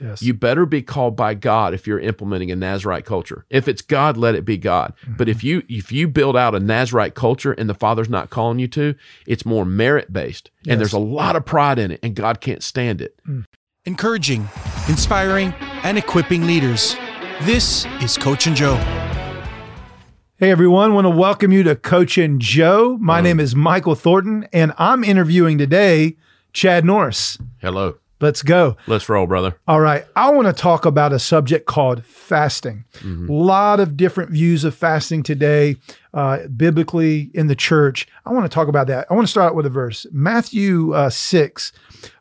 Yes. You better be called by God if you're implementing a Nazarite culture. If it's God, let it be God. Mm-hmm. But if you if you build out a Nazarite culture and the Father's not calling you to, it's more merit based, Yes. and there's a lot of pride in it, and God can't stand it. Mm. encouraging, inspiring, and equipping leaders. This is Coach and Joe. Hey everyone, want to welcome you to Coach and Joe. My name is Michael Thornton, and I'm interviewing today Chad Norris. Hello, Let's go. let's roll, brother. All right, I want to talk about a subject called fasting. A lot of different views of fasting today, uh, biblically in the church. I want to talk about that. I want to start out with a verse Matthew uh, 6,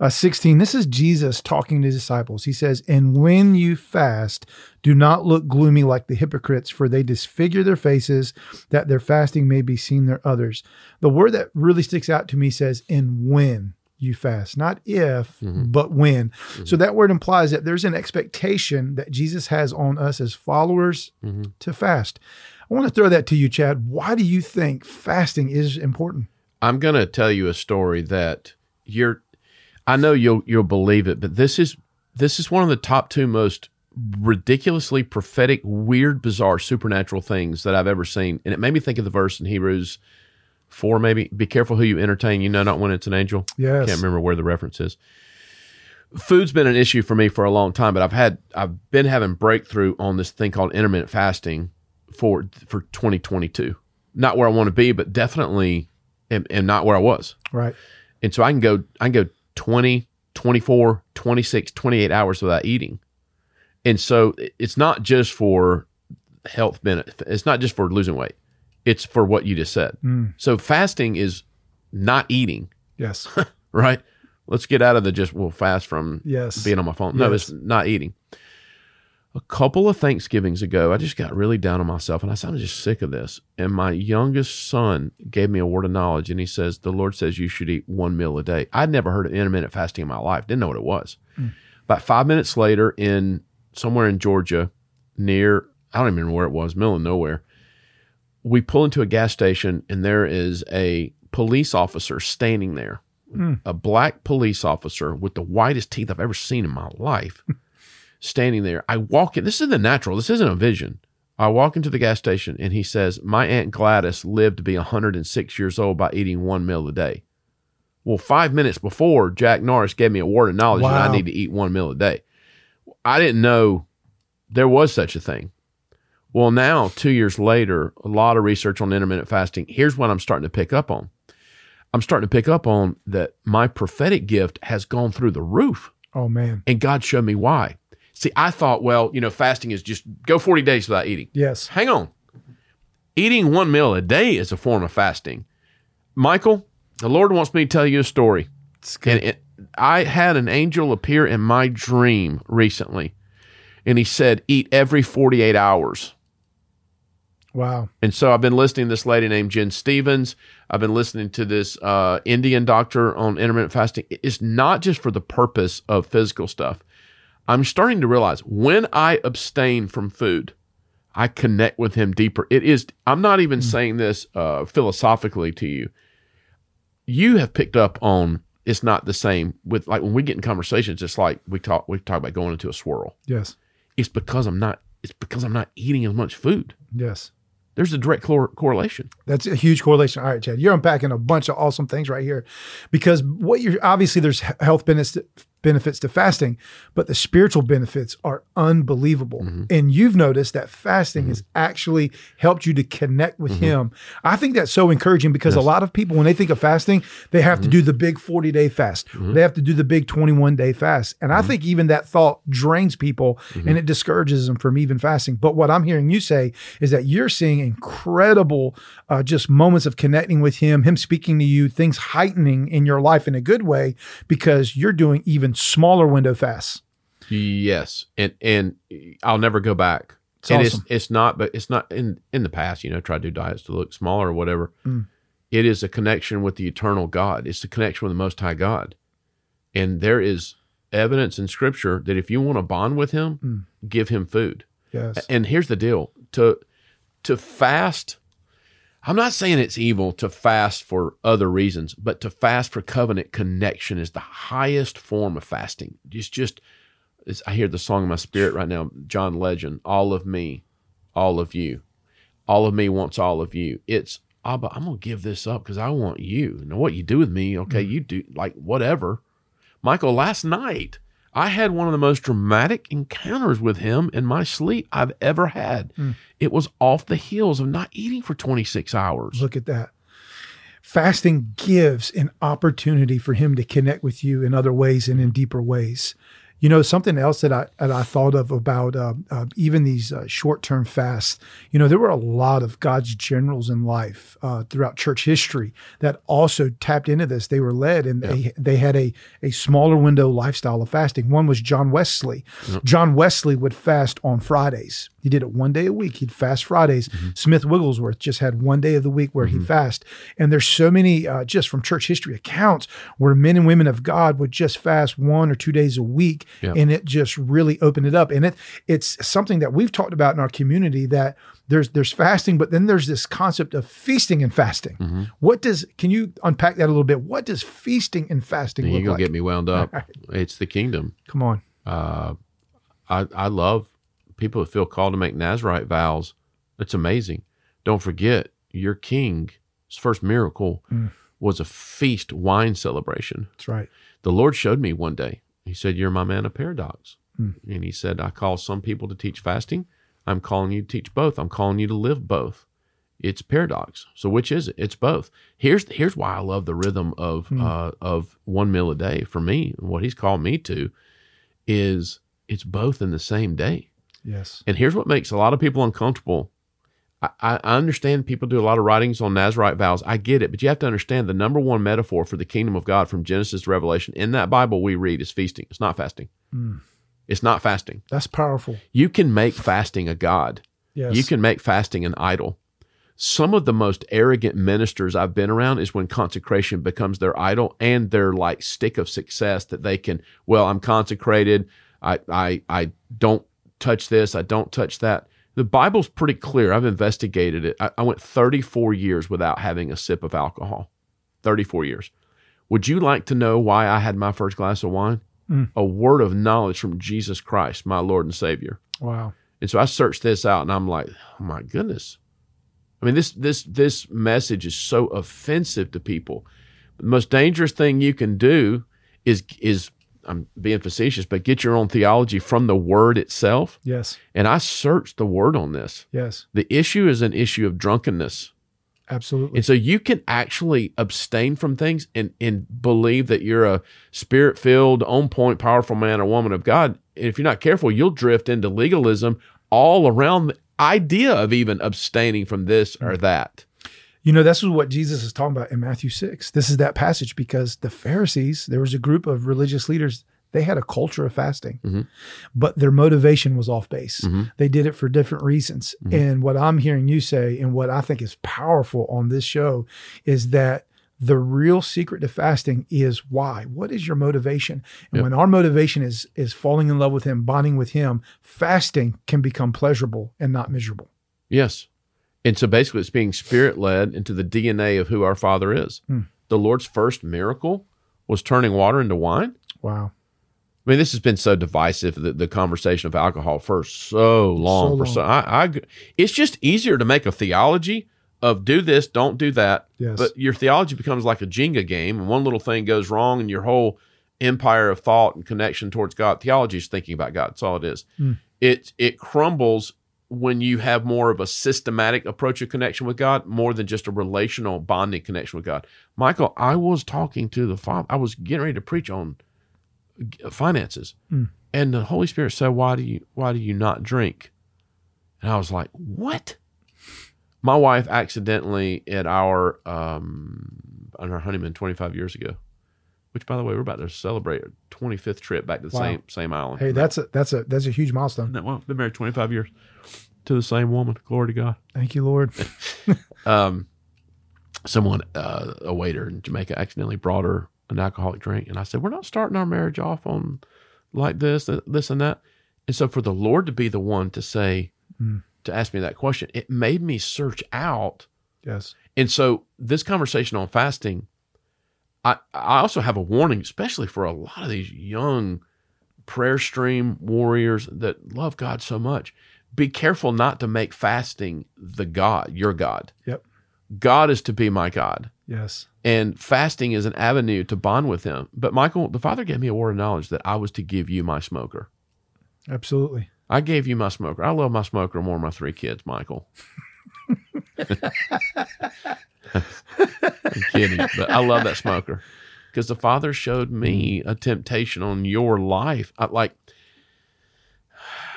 uh, 16. This is Jesus talking to his disciples. He says, And when you fast, do not look gloomy like the hypocrites, for they disfigure their faces, that their fasting may be seen their others. The word that really sticks out to me says, And when you fast, not if, mm-hmm. but when. Mm-hmm. So that word implies that there's an expectation that Jesus has on us as followers mm-hmm. to fast. I want to throw that to you, Chad. Why do you think fasting is important? I'm going to tell you a story that you're I know you'll you'll believe it, but this is this is one of the top two most ridiculously prophetic, weird, bizarre, supernatural things that I've ever seen. And it made me think of the verse in Hebrews 4 maybe, be careful who you entertain, you know not when it's an angel. Yes. I can't remember where the reference is. Food's been an issue for me for a long time, but I've had I've been having breakthrough on this thing called intermittent fasting for for 2022. Not where I want to be, but definitely and, and not where I was. Right. And so I can go I can go 20, 24, 26, 28 hours without eating. And so it's not just for health benefit. It's not just for losing weight. It's for what you just said. Mm. So fasting is not eating, Yes. right? Let's get out of the just well fast from Yes. being on my phone. No, Yes. it's not eating. A couple of Thanksgivings ago, I just got really down on myself and I said, I'm just sick of this. And my youngest son gave me a word of knowledge and he says, The Lord says you should eat one meal a day. I'd never heard of intermittent fasting in my life, didn't know what it was. Mm. About five minutes later, in somewhere in Georgia, near, I don't even remember where it was, middle of nowhere, we pull into a gas station and there is a police officer standing there hmm. a black police officer with the whitest teeth I've ever seen in my life standing there. I walk in, this is the natural, this isn't a vision. I walk into the gas station and he says, My Aunt Gladys lived to be 106 years old by eating one meal a day. Well, five minutes before, Jack Norris gave me a word of knowledge that I need to eat one meal a day. I didn't know there was such a thing. Well, now, two years later, a lot of research on intermittent fasting. Here's what I'm starting to pick up on. I'm starting to pick up on that my prophetic gift has gone through the roof, Oh, man. and God showed me why. See, I thought, well, you know, fasting is just go 40 days without eating. Yes. Hang on. Eating one meal a day is a form of fasting. Michael, the Lord wants me to tell you a story. And it, I had an angel appear in my dream recently, and he said, Eat every 48 hours. Wow. And so I've been listening to this lady named Gin Stephens. I've been listening to this uh, Indian doctor on intermittent fasting. It's not just for the purpose of physical stuff. I'm starting to realize when I abstain from food, I connect with him deeper. It is, I'm not even saying this uh, philosophically to you. You have picked up on it's not the same with like when we get in conversations, it's like we talk, we talk about going into a swirl. Yes. It's because I'm not, it's because I'm not eating as much food. Yes. There's a direct cor- correlation. That's a huge correlation. All right, Chad, you're unpacking a bunch of awesome things right here because what you're obviously there's health benefits benefits to fasting, but the spiritual benefits are unbelievable. Mm-hmm. And you've noticed that fasting has mm-hmm. actually helped you to connect with mm-hmm. him. I think that's so encouraging because a lot of people when they think of fasting, they have to do the big 40-day fast. They have to do the big 21-day fast. And I think even that thought drains people and it discourages them from even fasting. But what I'm hearing you say is that you're seeing incredible uh, just moments of connecting with him, him speaking to you, things heightening in your life in a good way because you're doing even smaller window fasts. Yes, and and I'll never go back. It's and awesome. it's it's not, but it's not in in the past. You know, try to do diets to look smaller or whatever. Mm. It is a connection with the eternal God. It's a connection with the Most High God, and there is evidence in Scripture that if you want to bond with Him, Mm. give Him food. Yes. And here's the deal: to to fast. I'm not saying it's evil to fast for other reasons, but to fast for covenant connection is the highest form of fasting. It's just it's, I hear the song in my spirit right now, John Legend, all of me, all of you. All of me wants all of you. It's Abba, I'm gonna give this up because I want you. Now what you do with me, okay, mm. you do like whatever. Michael, last night I had one of the most dramatic encounters with him in my sleep I've ever had. Hmm. It was off the heels of not eating for 26 hours. Look at that. Fasting gives an opportunity for him to connect with you in other ways and in deeper ways. You know, something else that I that I thought of about uh, uh, even these uh, short term fasts. You know, there were a lot of God's generals in life uh, throughout church history that also tapped into this. They were led, and they they had a a smaller window lifestyle of fasting. One was John Wesley. John Wesley would fast on Fridays. He did it one day a week. He'd fast Fridays. Smith Wigglesworth just had one day of the week where he'd fast. And there's so many uh, just from church history accounts where men and women of God would just fast one or two days a week, Yeah. and it just really opened it up. And it it's something that we've talked about in our community that there's there's fasting, but then there's this concept of feasting and fasting. Mm-hmm. What does can you unpack that a little bit? What does feasting and fasting You're gonna like? get me wound up. It's the kingdom. Come on. Uh, I I love people that feel called to make Nazarite vows. It's amazing. Don't forget, your king's first miracle Mm. was a feast wine celebration. That's right. The Lord showed me one day. He said, "You're my man of paradox," Mm. and He said, "I call some people to teach fasting. I'm calling you to teach both. I'm calling you to live both." It's paradox. So which is it? It's both. Here's here's why I love the rhythm of uh, of one meal a day. For me, what He's called me to is it's both in the same day. Yes. And here's what makes a lot of people uncomfortable. I, I understand people do a lot of writings on Nazarite vows. I get it, but you have to understand the number one metaphor for the kingdom of God from Genesis to Revelation in that Bible we read is feasting. It's not fasting. Mm. It's not fasting. That's powerful. You can make fasting a god. Yes. You can make fasting an idol. Some of the most arrogant ministers I've been around is when consecration becomes their idol and their like stick of success that they can, well, I'm consecrated. I I I don't touch this, I don't touch that. The Bible's pretty clear. I've investigated it. I, I went 34 years without having a sip of alcohol. 34 years. Would you like to know why I had my first glass of wine? Mm. A word of knowledge from Jesus Christ, my Lord and Savior. Wow. And so I searched this out and I'm like, oh my goodness. I mean, this this this message is so offensive to people. The most dangerous thing you can do is is I'm being facetious, but get your own theology from the word itself. Yes. And I searched the word on this. Yes. The issue is an issue of drunkenness. Absolutely. And so you can actually abstain from things and, and believe that you're a spirit filled, on point, powerful man or woman of God. And if you're not careful, you'll drift into legalism all around the idea of even abstaining from this or mm. that. You know, this is what Jesus is talking about in Matthew 6. This is that passage because the Pharisees, there was a group of religious leaders, they had a culture of fasting, Mhm. but their motivation was off base. Mhm. They did it for different reasons. Mhm. And what I'm hearing you say, and what I think is powerful on this show, is that the real secret to fasting is why. What is your motivation? And Yep. when our motivation is is falling in love with Him, bonding with Him, fasting can become pleasurable and not miserable. Yes. And so basically, it's being spirit led into the DNA of who our Father is. Hmm. The Lord's first miracle was turning water into wine. Wow. I mean, this has been so divisive. The, the conversation of alcohol for so long. for long. so I, I, it's just easier to make a theology of do this, don't do that. Yes. But your theology becomes like a Jenga game, and one little thing goes wrong, and your whole empire of thought and connection towards God, theology is thinking about God. That's all it is. Hmm. It it crumbles when you have more of a systematic approach of connection with God, more than just a relational bonding connection with God. Michael, I was talking to the Father. I was getting ready to preach on uh, finances, Hmm. and the Holy Spirit said, "Why do you Why do you not drink?" And I was like, "What?" My wife accidentally at our um on our honeymoon 25 years ago, which by the way we're about to celebrate our 25th trip back to the Wow. same same island. Hey, that's a that's a that's a huge milestone. That well, been married 25 years to the same woman. Glory to God. Thank you, Lord. Um, someone, uh, a waiter in Jamaica, accidentally brought her an alcoholic drink, and I said, "We're not starting our marriage off on like this, this, and that." And so, for the Lord to be the one to say, Mm. to ask me that question, it made me search out. Yes. And so, this conversation on fasting, I I also have a warning, especially for a lot of these young prayer stream warriors that love God so much, be careful not to make fasting the God, your God. Yep. God is to be my God. Yes. And fasting is an avenue to bond with him. But Michael, the Father gave me a word of knowledge that I was to give you my smoker. Absolutely. I gave you my smoker. I love my smoker more than my three kids, Michael. I'm kidding, but I love that smoker because the Father showed me a temptation on your life. I, like,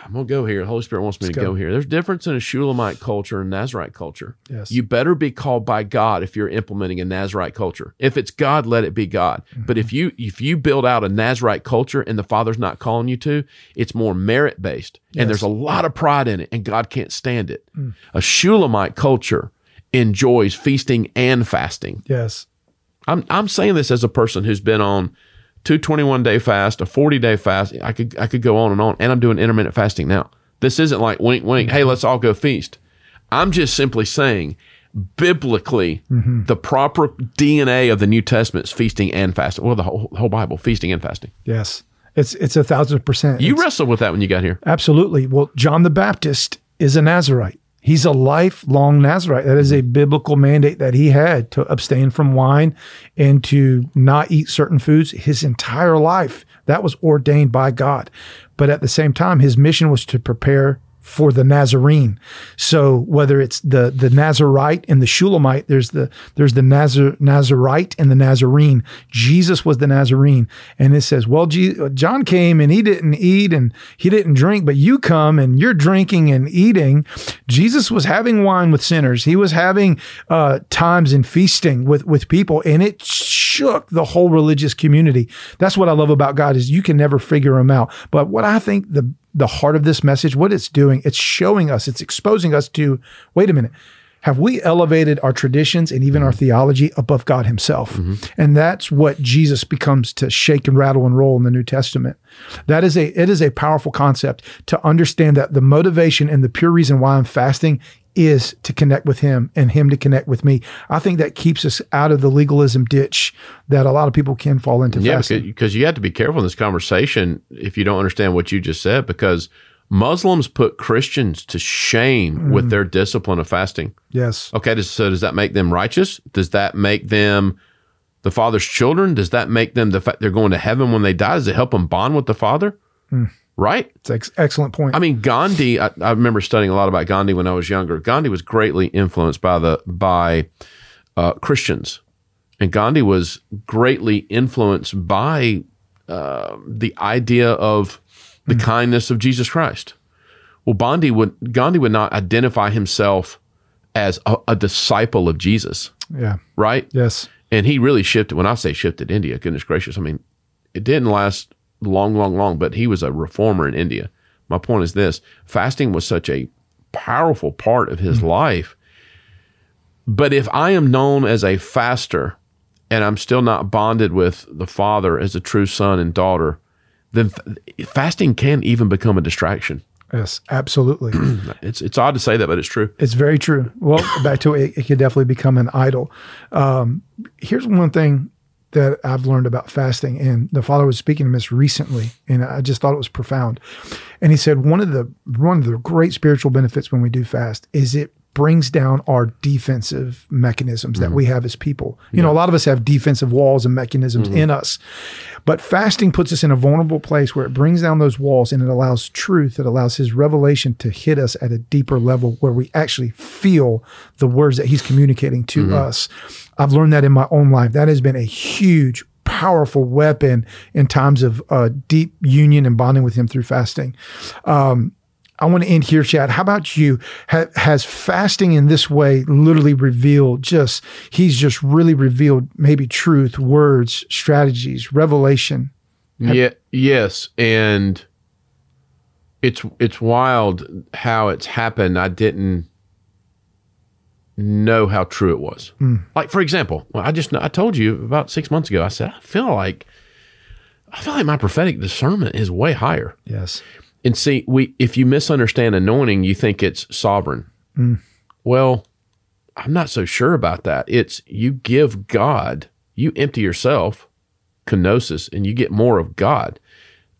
I'm gonna go here. The Holy Spirit wants me Let's to go. go. here. There's difference in a Shulamite culture and Nazarite culture. Yes. You better be called by God if you're implementing a Nazarite culture. If it's God, let it be God. Mm-hmm. But if you if you build out a Nazarite culture and the Father's not calling you to, it's more merit based, Yes. and there's a lot of pride in it, and God can't stand it. Mm. A Shulamite culture enjoys feasting and fasting. yes. I'm I'm saying this as a person who's been on two 21 day fast, a 40 day fast. I could I could go on and on, and I'm doing intermittent fasting now. This isn't like wink wink. Hey, let's all go feast. I'm just simply saying, biblically, mm-hmm. the proper DNA of the New Testament is feasting and fasting. Well, the whole, whole Bible, feasting and fasting. Yes. It's it's a thousand percent. You It's- wrestled with that when you got here. Absolutely. Well, John the Baptist is a Nazarite. He's a lifelong Nazarite. That is a mm-hmm. biblical mandate that he had to abstain from wine and to not eat certain foods his entire life. That was ordained by God. But at the same time, his mission was to prepare for the Nazarene. So whether it's the the Nazarite and the Shulamite, there's the there's the Nazar, Nazarite and the Nazarene. Jesus was the Nazarene, and it says, well, John came and he didn't eat and he didn't drink, but you come and you're drinking and eating. Jesus was having wine with sinners. He was having uh, times and feasting with with people, and it shook the whole religious community. That's what I love about God is you can never figure him out. But what I think the the heart of this message, what it's doing, it's showing us, it's exposing us to, wait a minute, have we elevated our traditions and even our mm-hmm. theology above God Himself? Mm-hmm. And that's what Jesus becomes to shake and rattle and roll in the New Testament. That is a it is a powerful concept to understand that the motivation and the pure reason why I'm fasting is to connect with him and him to connect with me. I think that keeps us out of the legalism ditch that a lot of people can fall into Yeah, fasting. because, because you have to be careful in this conversation if you don't understand what you just said, because Muslims put Christians to shame mm. with their discipline of fasting. yes. Okay, so does that make them righteous? Does that make them the Father's children? Does that make them the fact they're going to heaven when they die? Does it help them bond with the Father? Hmm. Right? It's an ex- excellent point. I mean, Gandhi. I, I remember studying a lot about Gandhi when I was younger. Gandhi was greatly influenced by the by uh, Christians, and Gandhi was greatly influenced by uh, the idea of the kindness of Jesus Christ. Well, Gandhi would Gandhi would not identify himself as a, a disciple of Jesus, yeah. right? Yes. And he really shifted. When I say shifted India, goodness gracious, I mean, it didn't last long, long, long, but he was a reformer in India. My point is this fasting was such a powerful part of his life. But if I am known as a faster and I'm still not bonded with the Father as a true son and daughter, then f- fasting can even become a distraction. Yes. Absolutely. It's, it's odd to say that, but it's true. It's very true. Well, back to it, it could definitely become an idol. Um, here's one thing that I've learned about fasting, and the father was speaking to this recently, and I just thought it was profound. And he said one of the one of the great spiritual benefits when we do fast is it brings down our defensive mechanisms that we have as people. You know, a lot of us have defensive walls and mechanisms in us. But fasting puts us in a vulnerable place where it brings down those walls and it allows truth, it allows his revelation to hit us at a deeper level where we actually feel the words that he's communicating to us. I've learned that in my own life. That has been a huge powerful weapon in times of uh, deep union and bonding with him through fasting. Um, I want to end here, Chad. How about you? Ha- has fasting in this way literally revealed just, he's just really revealed maybe truth, words, strategies, revelation? Yeah, yes, and it's it's wild how it's happened. I didn't know how true it was. Hmm. Like for example, well, I just I told you about six months ago. I said I feel like I feel like my prophetic discernment is way higher. Yes. And see, we if you misunderstand anointing, you think it's sovereign. Well, I'm not so sure about that. It's you give God, you empty yourself, kenosis, and you get more of God.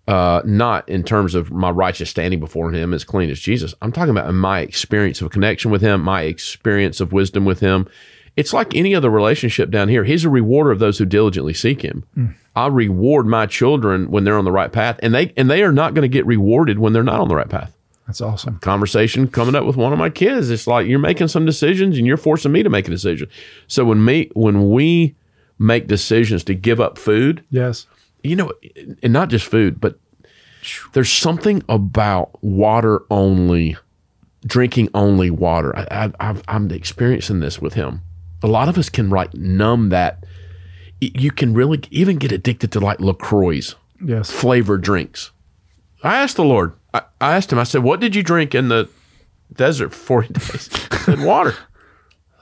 uh, not in terms of my righteous standing before him as clean as Jesus. I'm talking about my experience of connection with him, my experience of wisdom with him. It's like any other relationship down here. He's a rewarder of those who diligently seek him. Mm. I reward my children when they're on the right path, and they and they are not going to get rewarded when they're not on the right path. That's awesome. Conversation coming up with one of my kids. It's like you're making some decisions and you're forcing me to make a decision. So when me when we make decisions to give up food, yes, you know, and not just food, but there's something about water only, drinking only water. I, I, I'm experiencing this with him. A lot of us can like numb that. You can really even get addicted to like Lacroix, yes, flavored drinks. I asked the Lord. I, I asked him. I said, "What did you drink in the desert for forty days?" He said, "Water."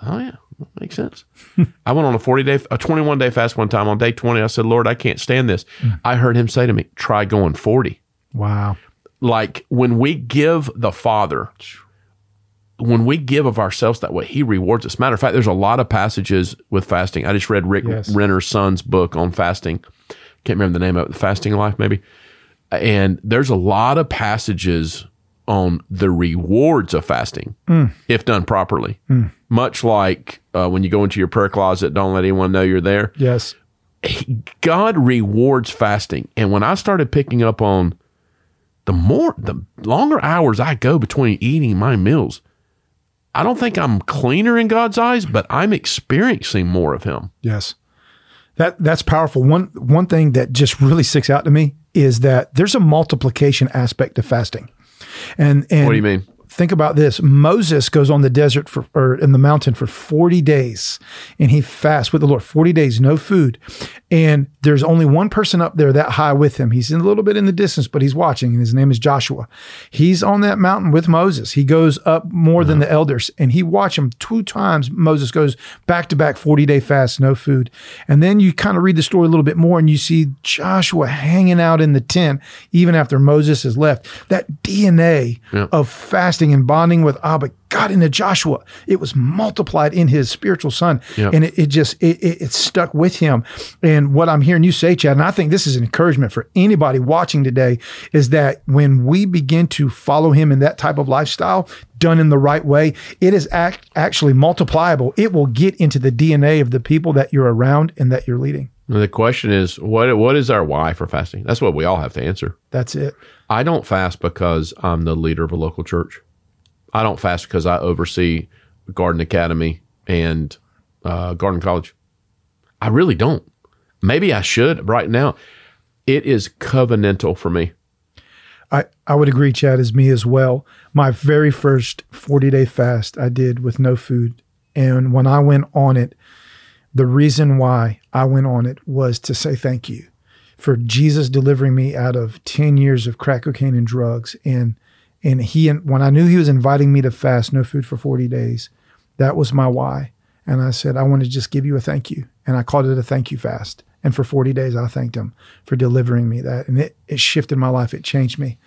oh yeah, That makes sense. I went on a 40 day, a 21 day fast one time. On day 20, I said, Lord, I can't stand this. Mm. I heard him say to me, try going 40. Wow. Like when we give the Father, when we give of ourselves that way, He rewards us. Matter of fact, there's a lot of passages with fasting. I just read Rick yes. Renner's son's book on fasting. Can't remember the name of it, Fasting Life, maybe. And there's a lot of passages on the rewards of fasting mm. if done properly. Mm. Much like uh, when you go into your prayer closet, don't let anyone know you're there. Yes. God rewards fasting. And when I started picking up on the more, the longer hours I go between eating my meals, I don't think I'm cleaner in God's eyes, but I'm experiencing more of Him. Yes. That that's powerful. One one thing that just really sticks out to me is that there's a multiplication aspect to fasting. And and what do you mean? Think about this. Moses goes on the desert for, or in the mountain for 40 days and he fasts with the Lord, 40 days, no food. And there's only one person up there that high with him. He's in a little bit in the distance, but he's watching and his name is Joshua. He's on that mountain with Moses. He goes up more than the uh-huh. elders and he watch him two times. Moses goes back to back 40 day fast, no food. And then you kind of read the story a little bit more and you see Joshua hanging out in the tent even after Moses has left. That DNA yeah. of fasting and bonding with Abba got into Joshua. It was multiplied in his spiritual son. Yep. And it, it just, it, it, it, stuck with him. And what I'm hearing you say, Chad, and I think this is an encouragement for anybody watching today, is that when we begin to follow him in that type of lifestyle, done in the right way, it is act, actually multipliable. It will get into the DNA of the people that you're around and that you're leading. And the question is, what what is our why for fasting? That's what we all have to answer. That's it. I don't fast because I'm the leader of a local church. I don't fast because I oversee Garden Academy and uh, Garden College. I really don't. Maybe I should right now. It is covenantal for me. I, I would agree, Chad, as me as well. My very first 40 day fast I did with no food. And when I went on it, the reason why I went on it was to say thank you for Jesus delivering me out of 10 years of crack cocaine and drugs and and he, when I knew he was inviting me to fast, no food for 40 days, that was my why. And I said, I want to just give you a thank you. And I called it a thank you fast. And for 40 days, I thanked him for delivering me that. And it, it shifted my life. It changed me.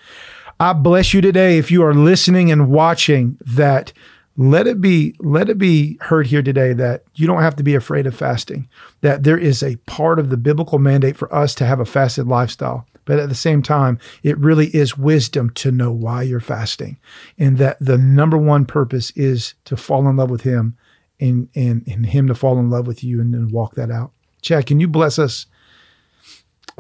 I bless you today. If you are listening and watching that, let it be, let it be heard here today that you don't have to be afraid of fasting, that there is a part of the biblical mandate for us to have a fasted lifestyle. But at the same time, it really is wisdom to know why you're fasting and that the number one purpose is to fall in love with Him and, and, and Him to fall in love with you and, and walk that out. Chad, can you bless us?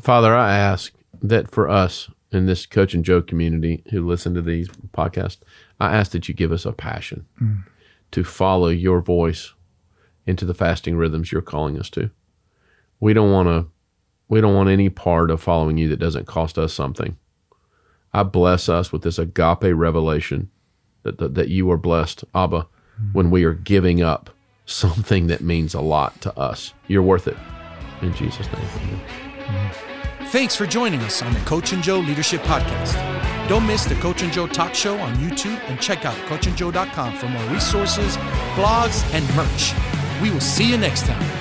Father, I ask that for us in this Coach and Joe community who listen to these podcasts, I ask that you give us a passion mm. to follow your voice into the fasting rhythms you're calling us to. We don't want to we don't want any part of following you that doesn't cost us something. I bless us with this agape revelation that, that, that you are blessed, Abba, mm-hmm. when we are giving up something that means a lot to us. You're worth it. In Jesus' name. Mm-hmm. Thanks for joining us on the Coach and Joe Leadership Podcast. Don't miss the Coach and Joe Talk Show on YouTube and check out coachandjoe.com for more resources, blogs, and merch. We will see you next time.